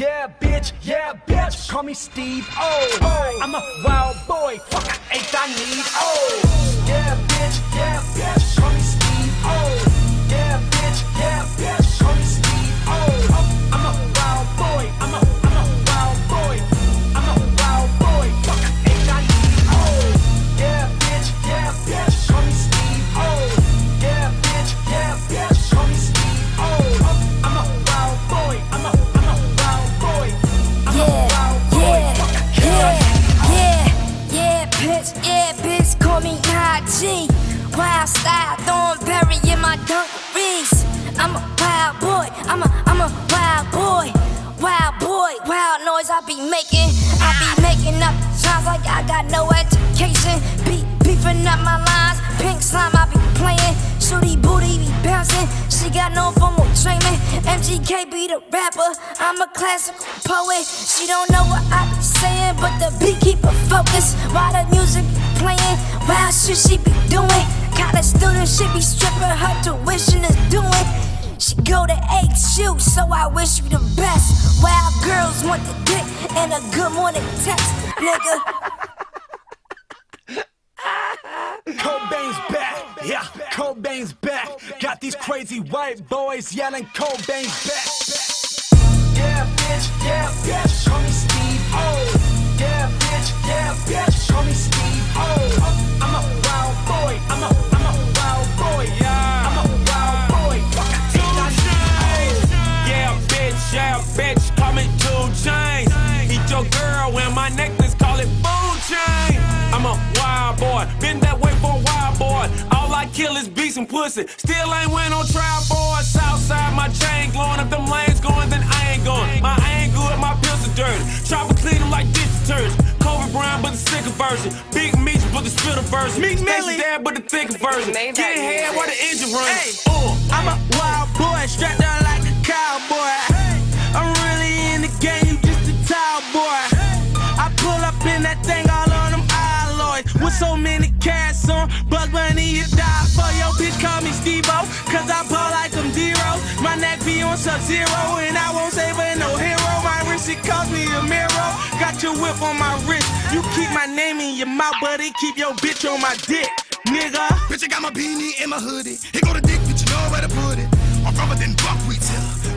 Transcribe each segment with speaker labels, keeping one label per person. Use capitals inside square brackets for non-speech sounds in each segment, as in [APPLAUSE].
Speaker 1: yeah, bitch, yeah, bitch. Call me Steve O. Oh, I'm a wild boy, fuck I ain't I need. Oh, yeah, bitch, yeah, bitch. Call me Steve
Speaker 2: dungarees. I'm a wild boy, I'm a, I'm a wild boy. Wild boy, wild noise I be making. I be making up sounds like I got no education. Be beefing up my lines, pink slime I be playing. Shooty booty be bouncing, she got no formal training. MGK be the rapper, I'm a classical poet. She don't know what I be saying, but the beat keep her focused. While the music be playing, wild shit she be doing. College student, she be stripping, her tuition is doing. She go to HU, so I wish you the best. Wild girls want the dick and a good morning text, nigga.
Speaker 1: Cobain's back, yeah, Cobain's back. Got these crazy white boys yelling Cobain's back. Yeah, bitch, yeah, bitch, call me Steve O.
Speaker 3: pussy. Still ain't went on trial for it. Southside, my chain glowing. up them lanes going, then I ain't going. My ain't good, my pills are dirty. Try to clean them like dish detergent. Kobe Bryant, but the sicker version. Big Meech, but the spitter version. Meek Millie, there, but the thicker version.
Speaker 4: Name
Speaker 3: Get
Speaker 4: that
Speaker 3: ahead
Speaker 4: music.
Speaker 3: where the engine runs.
Speaker 5: Hey, ooh, I'm a wild boy, strapped down like a cowboy. Hey. I'm really in the game, you just a tall boy. Hey. I pull up in that thing all on them alloys. With so many cats on, Bug Bunny, you die your bitch. Call me Steve-O, cause I ball like I'm zero. My neck be on sub-zero, and I won't save her no hero. My wrist, it cost me a mirror. Got your whip on my wrist. You keep my name in your mouth, but it keep your bitch on my dick, nigga.
Speaker 6: Bitch, I got my beanie in my hoodie. Here go the dick, bitch, you know where to put it. I'm rougher than here.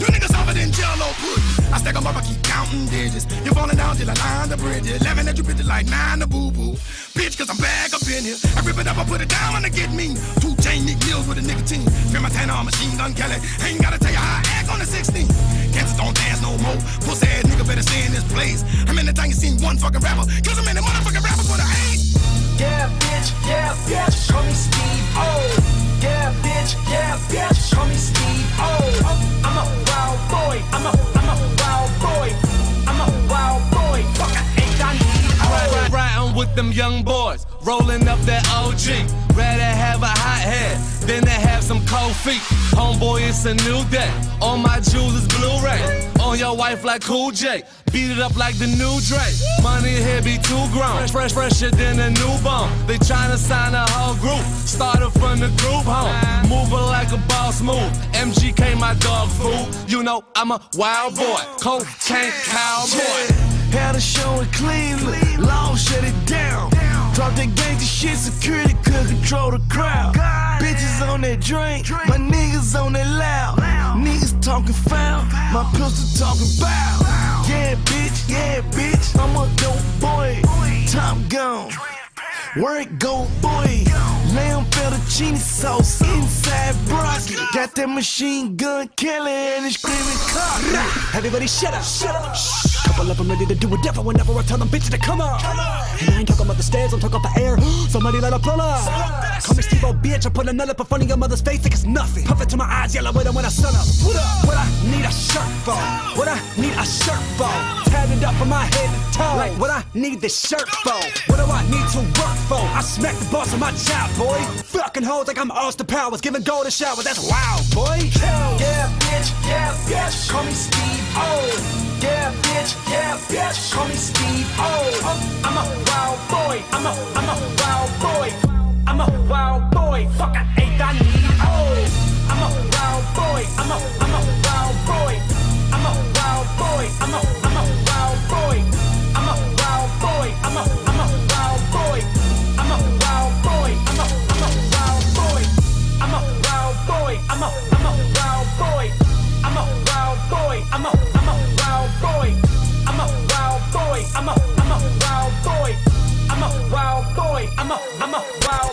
Speaker 6: You niggas softer than jello oh, pudding. I stack 'em up, I keep counting digits. You're falling down till I line the bridge. Eleven at you bitches like nine to boo boo. Bitch, cause I'm back up in here. I rip it up, I put it down when I get mean. Two chain Nick Mills with a nicotine. Feel my machine gun Kelly. Ain't gotta tell you how I act on the 16. Kansas don't dance no more. Pussy ass nigga better stay in this place. I'm in the you seen one fucking rapper. Cause I'm in the motherfucking rapper for the eight.
Speaker 1: Yeah, bitch, yeah, bitch, call me Steve O.
Speaker 3: with them young boys, rolling up that OG. Rather have a hot head than to have some cold feet. Homeboy, it's a new day. All my jewels is Blu-ray. On your wife like Cool J. Beat it up like the new Dre. Money here be too grown. Fresh, fresh, fresher than a new newborn. They tryna sign a whole group. Started from the group home. Moving like a boss move. MGK, my dog food. You know I'm a wild boy. Cold tank cowboy.
Speaker 5: Had a show in Cleveland, law shut it down. Drop that gangster shit, security could control the crowd. Bitches on that drink, my niggas on that loud. Niggas talking foul, my pistol talking bow. Yeah, bitch, yeah, bitch, I'm a dope boy. Top gun, where it go, boy? Lamb fettuccine sauce inside broccoli. Got that machine gun killing and it's screaming cock.
Speaker 1: Everybody shut up, shut up. Shh. Couple of them ready to do whatever whenever I tell them bitches to come on. And I ain't talking about the stairs, I'm talking about the air. [GASPS] Somebody let a pull up. Call me Steve bitch. I put another up in front of your mother's face like it's nothing. Puff it to my eyes, yellow with it when I sun up. What up? What I need a shirt for? What I need a shirt for? Tatted up from my head to toe. Like what I need this shirt for? What do I need to work for? I smack the boss of my job, boy. Fucking hoes like I'm Austin Powers, giving gold golden showers. That's wild, boy. Yeah, bitch. Yeah, bitch. Call me Steve O. Yeah, bitch. Yeah, bitch. Call me Steve O. I'm a wild boy. I'm a, I'm a wild boy. I'm a wild boy. I'm a, I'm a wild boy. I'm a wild boy. I'm a, I'm a wild